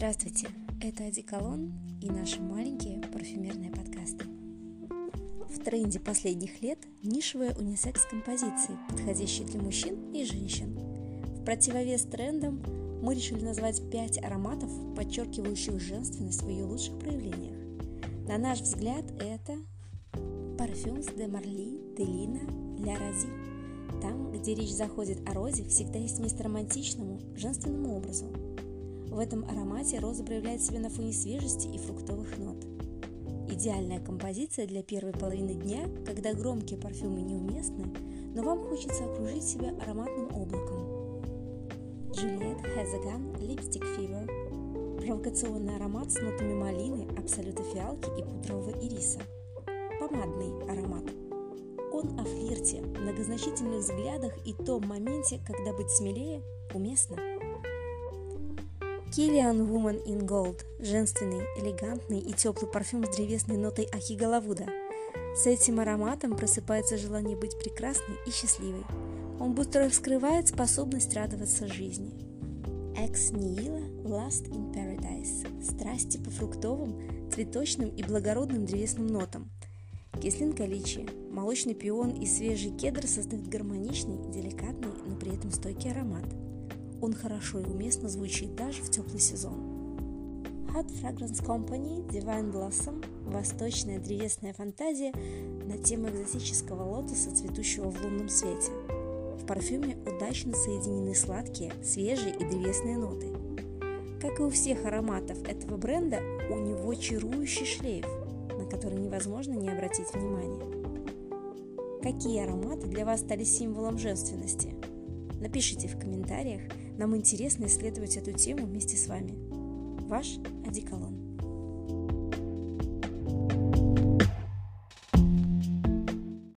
Здравствуйте, это Одеколон и наши маленькие парфюмерные подкасты. В тренде последних лет нишевые унисекс-композиции, подходящие для мужчин и женщин. В противовес трендам мы решили назвать пять ароматов, подчеркивающих женственность в ее лучших проявлениях. На наш взгляд, это de Marly de Lina La Razi. Там, где речь заходит о розе, всегда есть место романтичному, женственному образу. В этом аромате роза проявляет себя на фоне свежести и фруктовых нот. Идеальная композиция для первой половины дня, когда громкие парфюмы неуместны, но вам хочется окружить себя ароматным облаком. Juliette Hazagan Lipstick Fever Провокационный аромат с нотами малины, абсолюта фиалки и пудрового ириса. Помадный аромат. Он о флирте, многозначительных взглядах и том моменте, когда быть смелее уместно. Киллиан Woman in Gold – женственный, элегантный и теплый парфюм с древесной нотой ахигалавуда. С этим ароматом просыпается желание быть прекрасной и счастливой. Он быстро раскрывает способность радоваться жизни. Экс Нила Last in Paradise – страсти по фруктовым, цветочным и благородным древесным нотам. Кислинка личи, молочный пион и свежий кедр создают гармоничный, деликатный, но при этом стойкий аромат – он хорошо и уместно звучит даже в теплый сезон. Hot Fragrance Company Divine Blossom – восточная древесная фантазия на тему экзотического лотоса, цветущего в лунном свете. В парфюме удачно соединены сладкие, свежие и древесные ноты. Как и у всех ароматов этого бренда, у него чарующий шлейф, на который невозможно не обратить внимания. Какие ароматы для вас стали символом женственности? Напишите в комментариях, нам интересно исследовать эту тему вместе с вами. Ваш Одеколон.